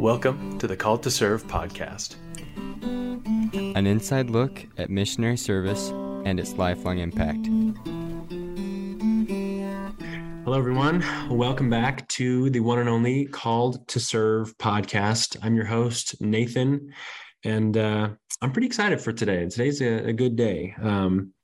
Welcome to the Called to Serve podcast. An inside look at missionary service and its lifelong impact. Hello, everyone. Welcome back to the one and only Called to Serve podcast. I'm your host, Nathan, and uh, I'm pretty excited for today. Today's a, a good day. Um,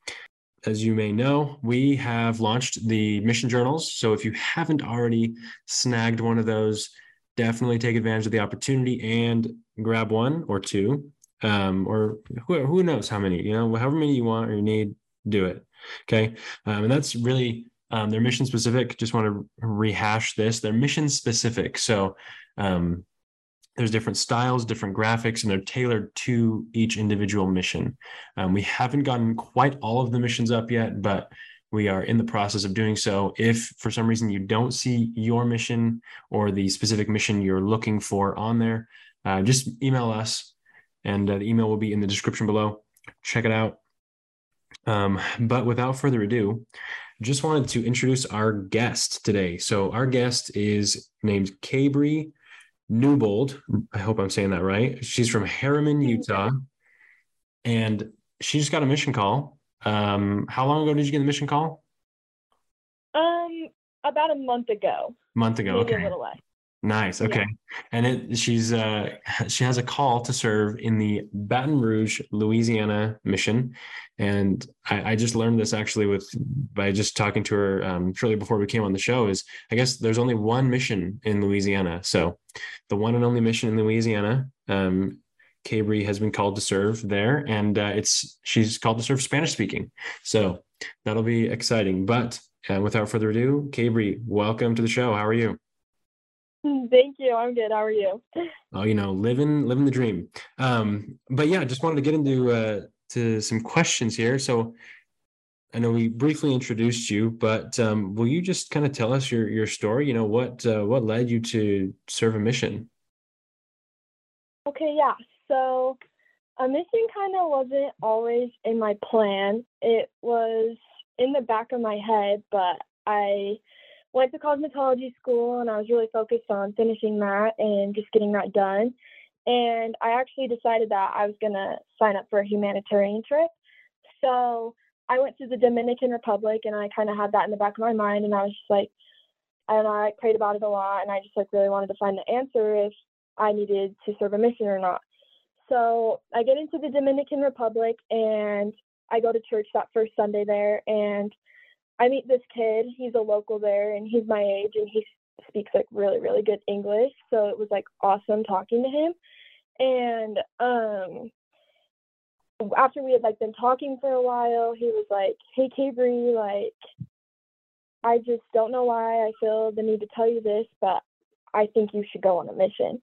as you may know, we have launched the mission journals. So if you haven't already snagged one of those, definitely take advantage of the opportunity and grab one or two, um, or who, who knows how many, you know, however many you want or you need, do it. Okay. Um, and that's really, um, they're mission specific. Just want to rehash this. They're mission specific. So, um, there's different styles, different graphics, and they're tailored to each individual mission. Um, we haven't gotten quite all of the missions up yet, but we are in the process of doing so. If for some reason you don't see your mission or the specific mission you're looking for on there, uh, just email us, and uh, the email will be in the description below. Check it out. Um, but without further ado, just wanted to introduce our guest today. So our guest is named Kabri Newbold. I hope I'm saying that right. She's from Herriman, Utah, and she just got a mission call um, how long ago did you get the mission call? Um, about a month ago. Month ago, Maybe okay. A little less. Nice. Okay. Yeah. And it she's uh she has a call to serve in the Baton Rouge, Louisiana mission. And I, I just learned this actually with by just talking to her um, shortly before we came on the show is I guess there's only one mission in Louisiana. So the one and only mission in Louisiana. Um, Kabri has been called to serve there, and uh, it's she's called to serve Spanish speaking. So that'll be exciting. But uh, without further ado, Kabri, welcome to the show. How are you? Thank you. I'm good. How are you? Oh, you know, living living the dream. Um, but yeah, just wanted to get into uh, to some questions here. So I know we briefly introduced you, but um, will you just kind of tell us your your story? You know, what uh, what led you to serve a mission? Okay, yeah. So a mission kind of wasn't always in my plan. It was in the back of my head, but I went to cosmetology school and I was really focused on finishing that and just getting that done. And I actually decided that I was going to sign up for a humanitarian trip. So I went to the Dominican Republic and I kind of had that in the back of my mind. And I was just like, and I prayed about it a lot. And I just like really wanted to find the answer if I needed to serve a mission or not. So I get into the Dominican Republic and I go to church that first Sunday there and I meet this kid. He's a local there and he's my age and he speaks like really, really good English. So it was like awesome talking to him. And um after we had like been talking for a while, he was like, Hey Kabri, like I just don't know why I feel the need to tell you this, but I think you should go on a mission.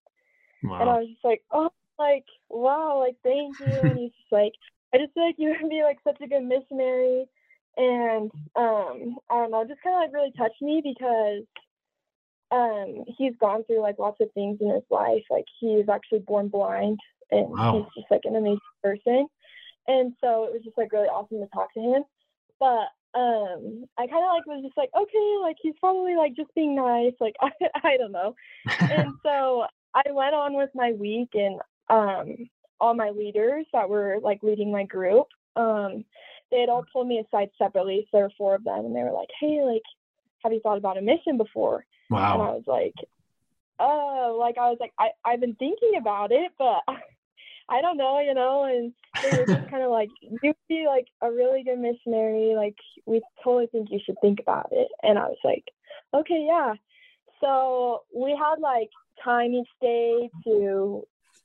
Wow. And I was just like, Oh like, wow, like thank you. and he's just like, I just feel like you would be like such a good missionary. And um, I don't know, just kind of like really touched me because um he's gone through like lots of things in his life. Like he is actually born blind and wow. he's just like an amazing person. And so it was just like really awesome to talk to him. But um I kind of like was just like, okay, like he's probably like just being nice. Like I I don't know. and so I went on with my week and um, all my leaders that were like leading my group, um, they had all pulled me aside separately. So there were four of them, and they were like, "Hey, like, have you thought about a mission before?" Wow. And I was like, "Oh, like I was like, I I've been thinking about it, but." I don't know, you know, and they were just kind of like, you'd be like a really good missionary. Like, we totally think you should think about it. And I was like, okay, yeah. So we had like time each day to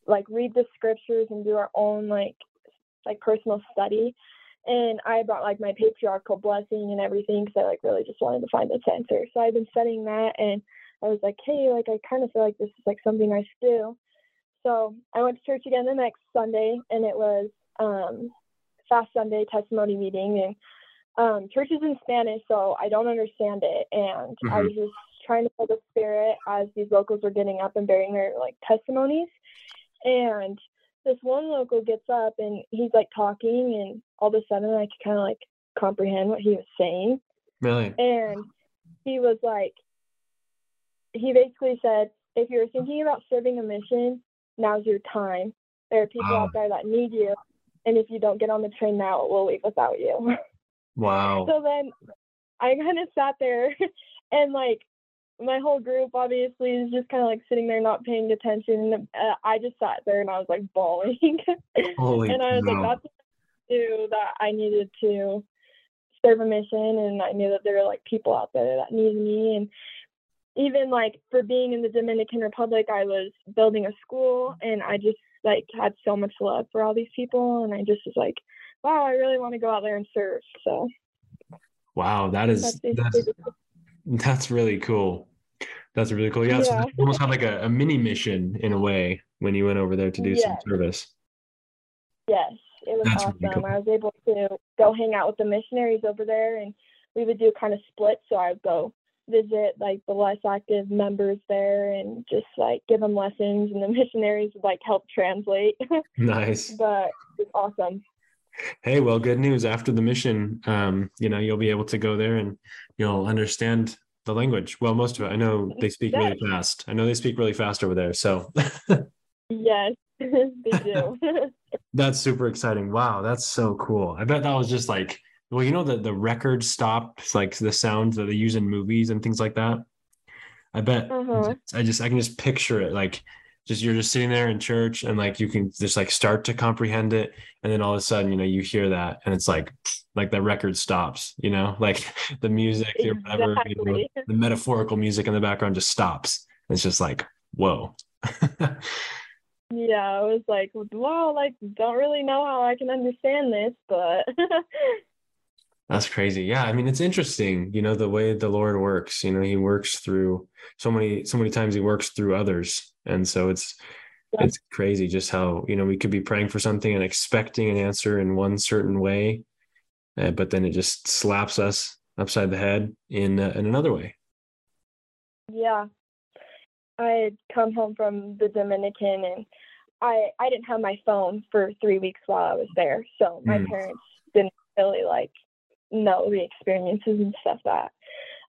like read the scriptures and do our own like like personal study. And i brought like my patriarchal blessing and everything because i like really just wanted to find the answer. So i've been studying that and i was like hey like i kind of feel like this is like something i should do. So i went to church again the next sunday and it was um fast sunday testimony meeting and um church is in spanish so i don't understand it. And mm-hmm. i was just trying to feel the spirit as these locals were getting up and bearing their like testimonies and this one local gets up and he's like talking, and all of a sudden I could kind of like comprehend what he was saying. Really? And he was like, he basically said, if you're thinking about serving a mission, now's your time. There are people Wow. out there that need you, and if you don't get on the train now, it will leave without you. Wow. so then I kind of sat there and like my whole group obviously is just kind of like sitting there not paying attention. And, uh, I just sat there and I was like bawling. Holy and I was cow. like, that's what I knew that I needed to serve a mission. And I knew that there were like people out there that needed me. And even like for being in the Dominican Republic, I was building a school and I just like had so much love for all these people. And I just was like, wow, I really want to go out there and serve. So Wow, that is that's that's really cool. That's really cool. Yeah, so Yeah. you almost had like a, a mini mission in a way when you went over there to do some service. Yes, it was That's awesome. really cool. I was able to go hang out with the missionaries over there, and we would do kind of split. So I would go visit like the less active members there and just like give them lessons, and the missionaries would like help translate. Nice. but it's awesome. Hey, well, good news. After the mission, um, you know, you'll be able to go there and you'll understand the language. Well, most of it. I know they speak really fast. I know they speak really fast over there. So Yes, they do. that's super exciting. Wow, that's so cool. I bet that was just like, well, you know, the the record stopped, like the sounds that they use in movies and things like that. I bet Uh-huh. I just I can just picture it like just you're just sitting there in church and like you can just like start to comprehend it. And then all of a sudden you know you hear that and it's like like the record stops you know? Like the music or whatever you know, the metaphorical music in the background just stops. It's just like whoa. Yeah, I was like, wow, like don't really know how I can understand this, but That's crazy. Yeah, I mean it's interesting, you know, the way the Lord works. You know, he works through so many so many times he works through others. And so it's Yeah. it's crazy just how, you know, we could be praying for something and expecting an answer in one certain way, uh, but then it just slaps us upside the head in uh, in another way. Yeah. I had come home from the Dominican and I I didn't have my phone for three weeks while I was there. So my Mm. parents didn't really like know the experiences and stuff that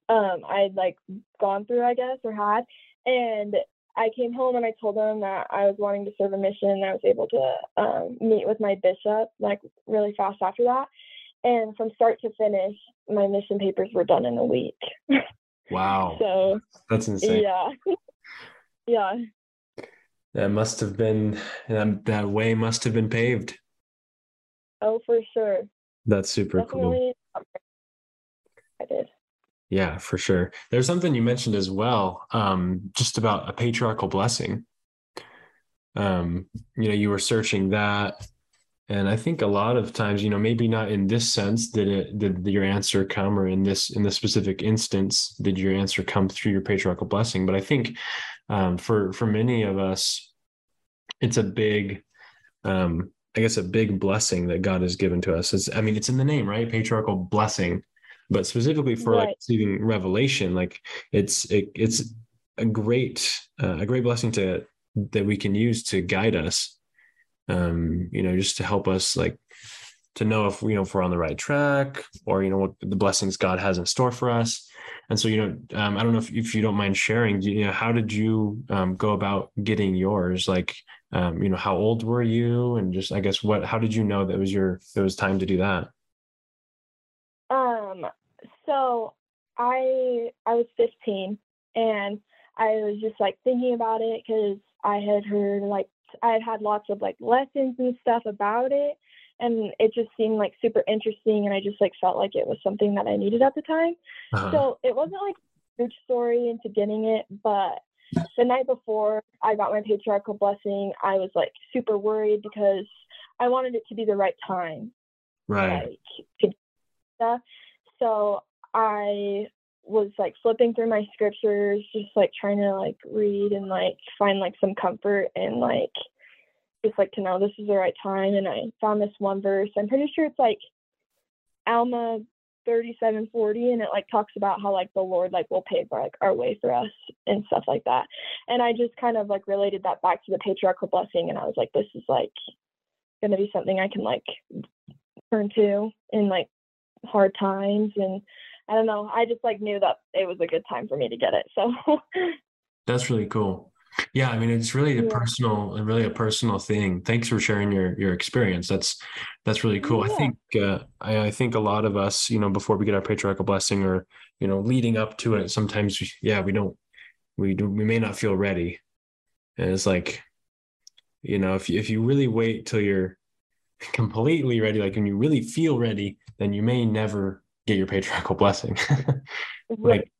um I'd like gone through, I guess, or had. And I came home and I told them that I was wanting to serve a mission and I was able to um, meet with my bishop like really fast after that. And from start to finish, my mission papers were done in a week. Wow. So That's insane. yeah. yeah. That must have been that, that way must have been paved. Oh, for sure. That's super cool. Definitely. I did. Yeah, for sure. There's something you mentioned as well, um, just about a patriarchal blessing. Um, you know, you were searching that, and I think a lot of times, you know, maybe not in this sense did it did your answer come, or in this in the specific instance did your answer come through your patriarchal blessing. But I think um, for for many of us, it's a big, um, I guess, a big blessing that God has given to us. It's, I mean, it's in the name, right? Patriarchal blessing but specifically for like receiving revelation like it's it, it's a great uh, a great blessing to that we can use to guide us um you know just to help us like to know if you know if we're on the right track or you know what the blessings god has in store for us. And so you know um, i don't know if, if you don't mind sharing you know how did you um, go about getting yours? Like um, you know how old were you? And just i guess what how did you know that was your it was time to do that? Um, so I I was 15 and I was just like thinking about it because I had heard like I had had lots of like lessons and stuff about it and it just seemed like super interesting and I just like felt like it was something that I needed at the time. Uh-huh. So it wasn't like a huge story into getting it, but the night before I got my patriarchal blessing, I was like super worried because I wanted it to be the right time right like stuff. So I was like flipping through my scriptures, just like trying to like read and like find like some comfort and like just like to know this is the right time. And I found this one verse. I'm pretty sure it's like Alma 3740 and it like talks about how like the Lord like will pave like our way for us and stuff like that. And I just kind of like related that back to the patriarchal blessing and I was like this is like gonna be something I can like turn to in like hard times and I don't know. I just like knew that it was a good time for me to get it. So That's really cool. Yeah, I mean it's really a Yeah. personal, really a personal thing. Thanks for sharing your your experience. That's that's really cool. I think uh, I, I think a lot of us, you know, before we get our patriarchal blessing or you know, leading up to it, sometimes we, yeah, we don't we do we may not feel ready. And it's like, you know, if you if you really wait till you're completely ready, like when you really feel ready, then you may never get your patriarchal blessing. like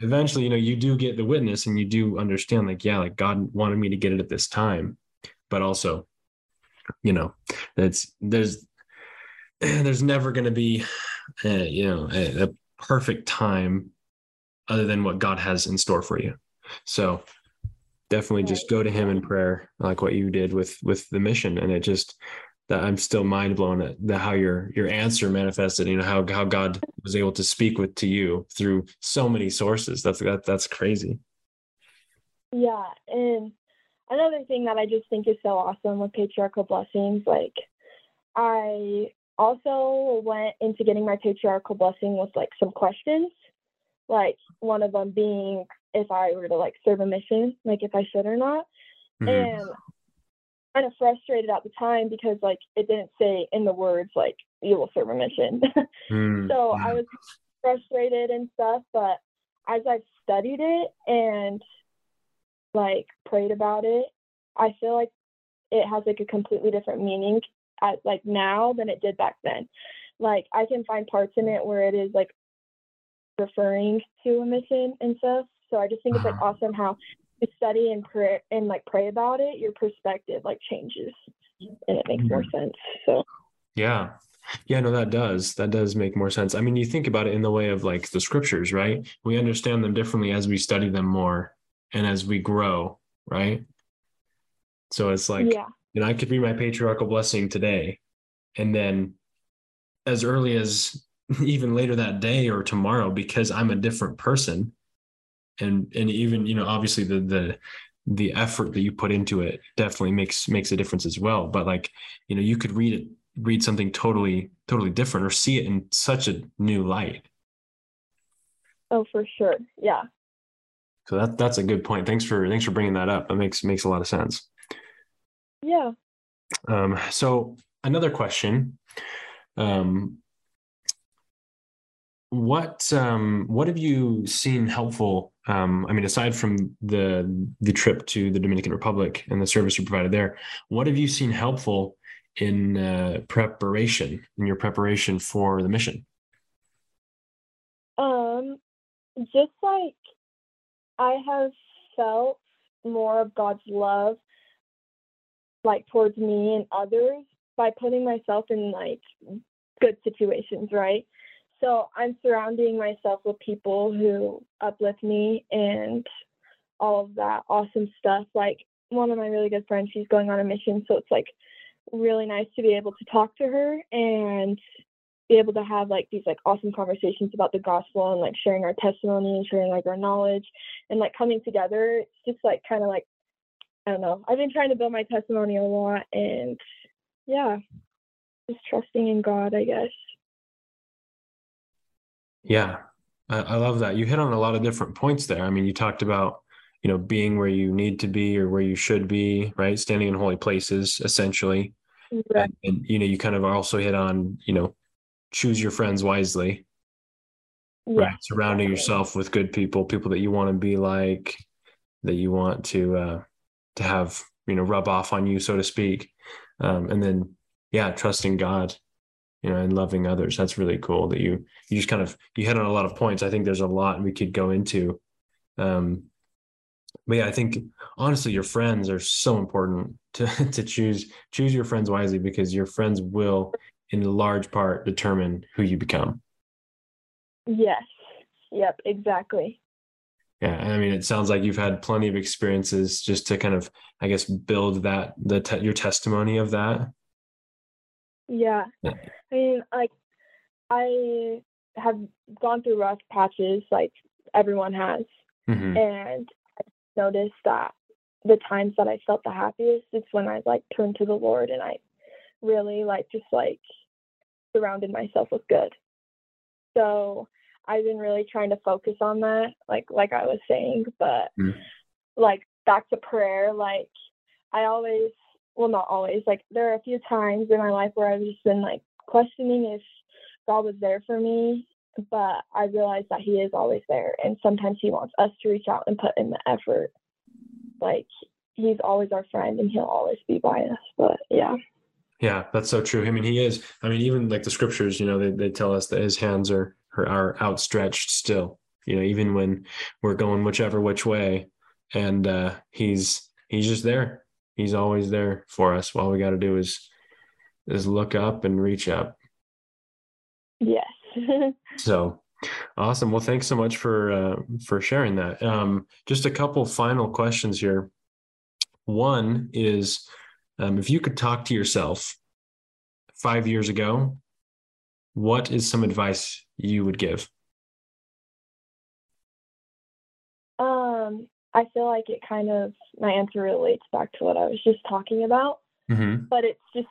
eventually, you know, you do get the witness and you do understand, like, yeah, like God wanted me to get it at this time, but also, you know, that's there's there's never going to be, uh, you know, a, a perfect time other than what God has in store for you. So definitely just go to Him in prayer, like what you did with with the mission, and it just that I'm still mind blown at the how your your answer manifested. You know how how God was able to speak with to you through so many sources. That's that that's crazy. Yeah, and another thing that I just think is so awesome with patriarchal blessings, like I also went into getting my patriarchal blessing with like some questions, like one of them being if I were to like serve a mission, like if I should or not, Mhm. and kind of frustrated at the time because like it didn't say in the words like you will serve a mission. Mm, so. I was frustrated and stuff, but as I've studied it and like prayed about it, I feel like it has like a completely different meaning at like now than it did back then. Like I can find parts in it where it is like referring to a mission and stuff. So I just think it's like awesome how study and pray and like pray about it, your perspective like changes and it makes more mm-hmm. sense. So Yeah. Yeah, no, that does. That does make more sense. I mean, you think about it in the way of like the scriptures, right? We understand them differently as we study them more and as we grow, right? So it's like, yeah. you know, I could read my patriarchal blessing today, and then as early as even later that day or tomorrow, because I'm a different person, and and even you know, obviously the the the effort that you put into it definitely makes makes a difference as well. But like, you know, you could read it, read something totally totally different, or see it in such a new light. Oh, for sure. Yeah. So that that's a good point. Thanks for thanks for bringing that up. That makes makes a lot of sense. Yeah. Um, so another question. Um, what um, what have you seen helpful? Um, I mean, aside from the the trip to the Dominican Republic and the service you provided there, what have you seen helpful in uh, preparation in your preparation for the mission? Um, just like I have felt more of God's love, like towards me and others, by putting myself in like good situations, right? So I'm surrounding myself with people who uplift me and all of that awesome stuff. Like one of my really good friends, she's going on a mission, so it's like really nice to be able to talk to her and be able to have like these like awesome conversations about the gospel and like sharing our testimony and sharing like our knowledge and like coming together. It's just like kind of like I don't know. I've been trying to build my testimony a lot and yeah, just trusting in God, I guess. Yeah, I, I love that. You hit on a lot of different points there. I mean, you talked about, you know, being where you need to be or where you should be, right? Standing in holy places, essentially. Right. And, and you know, you kind of also hit on, you know, choose your friends wisely, Yeah. right? Surrounding exactly. yourself with good people, people that you want to be like, that you want to uh to have, you know, rub off on you, so to speak. Um, and then yeah, trusting God, you know, and loving others. That's really cool that you you just kind of you hit on a lot of points. I think there's a lot we could go into. Um but yeah, I think honestly, your friends are so important to to choose choose your friends wisely because your friends will, in large part, determine who you become. Yes. Yep, exactly. Yeah, I mean, it sounds like you've had plenty of experiences just to kind of, I guess, build that the te- your testimony of that. Yeah. Yeah. I mean, like, I have gone through rough patches, like everyone has, Mhm. and I noticed that the times that I felt the happiest is when I like turned to the Lord and I really like just like surrounded myself with good. So I've been really trying to focus on that, like like I was saying, but Mm. like back to prayer. Like I always, well, not always. Like there are a few times in my life where I've just been like questioning if God was there for me, but I realized that He is always there, and sometimes He wants us to reach out and put in the effort. Like He's always our friend, and He'll always be by us. But yeah. Yeah, that's so true. I mean, he is. I mean, even like the scriptures, you know, they, they tell us that his hands are are outstretched still. You know, even when we're going whichever which way, and uh, he's he's just there. He's always there for us. All we got to do is is look up and reach up. Yes. so awesome. Well, thanks so much for uh, for sharing that. Um, just a couple final questions here. One is um, if you could talk to yourself five years ago, what is some advice you would give? I feel like it kind of my answer relates back to what I was just talking about. Mm-hmm. But it's just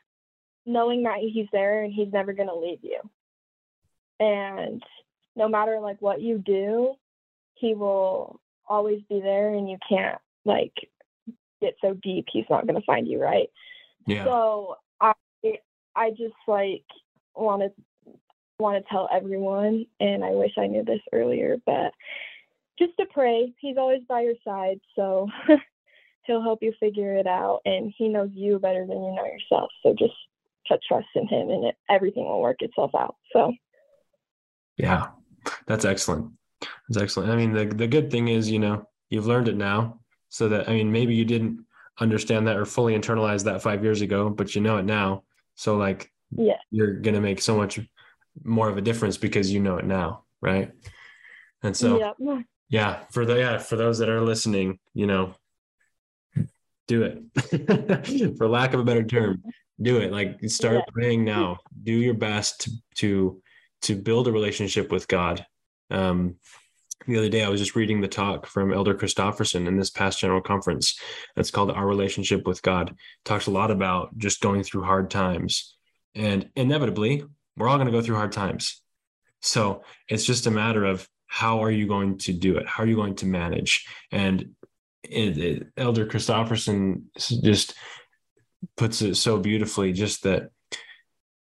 knowing that he's there and he's never going to leave you. And no matter like what you do, he will always be there and you can't like get so deep he's not going to find you right yeah so i i just like want to want to tell everyone and i wish i knew this earlier but just to pray. He's always by your side so he'll help you figure it out and he knows you better than you know yourself so just put trust in him and it, everything will work itself out so. Yeah that's excellent. That's excellent. I mean the, the good thing is you know you've learned it now so that i mean maybe you didn't understand that or fully internalize that five years ago but you know it now. So like yeah. you're gonna make so much more of a difference because you know it now right? And so yep. Yeah for the yeah for those that are listening you know do it. For lack of a better term do it. Like start yeah. praying now. Do your best to to to build a relationship with god. Um the other day i was just reading the talk from elder christofferson in this past general conference that's called our relationship with god. Talks a lot about just going through hard times. And inevitably we're all going to go through hard times. So it's just a matter of how are you going to do it how are you going to manage and it, it, elder christofferson just puts it so beautifully just that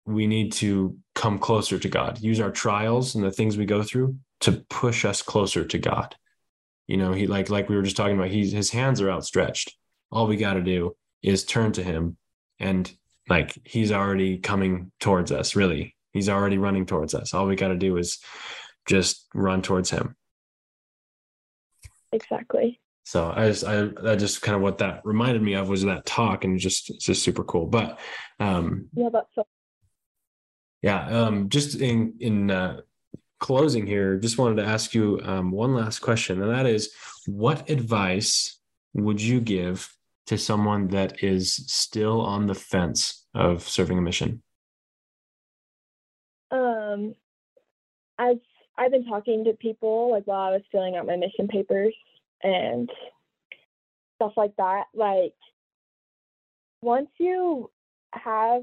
we need to come closer to god use our trials and the things we go through to push us closer to God. You know, he like like we were just talking about, he's his hands are outstretched. All we got to do is turn to him and like he's already coming towards us, really. He's already running towards us. All we got to do is just run towards him. Exactly. So I just I that just kind of what that reminded me of was that talk and just it's just super cool. But um yeah, that's so yeah, um just in in uh closing here, just wanted to ask you um, one last question, and that is what advice would you give to someone that is still on the fence of serving a mission? Um, as I've been talking to people like while I was filling out my mission papers and stuff like that, like once you have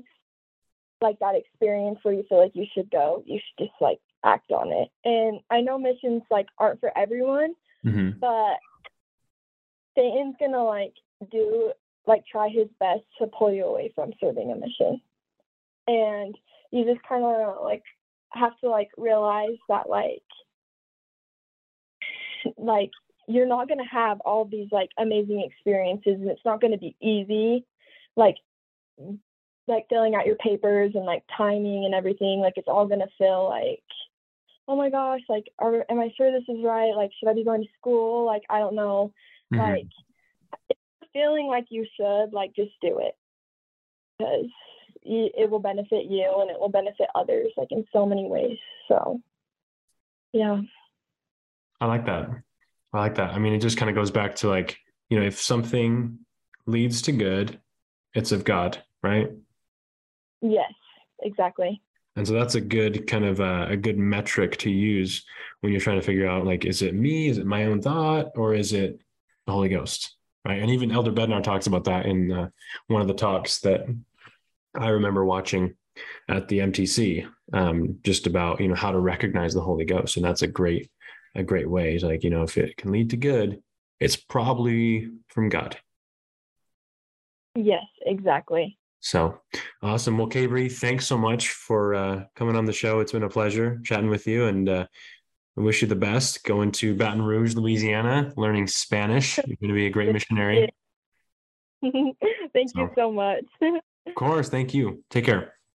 like that experience where you feel like you should go, you should just like act on it. And I know missions like aren't for everyone, mm-hmm. but Satan's gonna like do like try his best to pull you away from serving a mission. And you just kind of like have to like realize that like like you're not going to have all these like amazing experiences and it's not going to be easy like like filling out your papers and like timing and everything like it's all going to feel like oh my gosh, like, are, am I sure this is right? Like, should I be going to school? Like, I don't know. Mm-hmm. Like, feeling like you should, like, just do it because it will benefit you and it will benefit others, like, in so many ways. So, yeah. I like that. I like that. I mean, it just kind of goes back to like, you know, if something leads to good, it's of God, right? Yes, exactly. And so that's a good kind of a, a, good metric to use when you're trying to figure out like, is it me? Is it my own thought? Or is it the Holy Ghost? Right. And even Elder Bednar talks about that in uh, one of the talks that I remember watching at the MTC, um, just about, you know, how to recognize the Holy Ghost. And that's a great, a great way. It's like, you know, if it can lead to good, it's probably from God. Yes, exactly. So awesome. Well, Kabri, thanks so much for uh, coming on the show. It's been a pleasure chatting with you, and uh, I wish you the best going to Baton Rouge, Louisiana, learning Spanish. You're going to be a great missionary. thank so, you so much. of course. Thank you. Take care.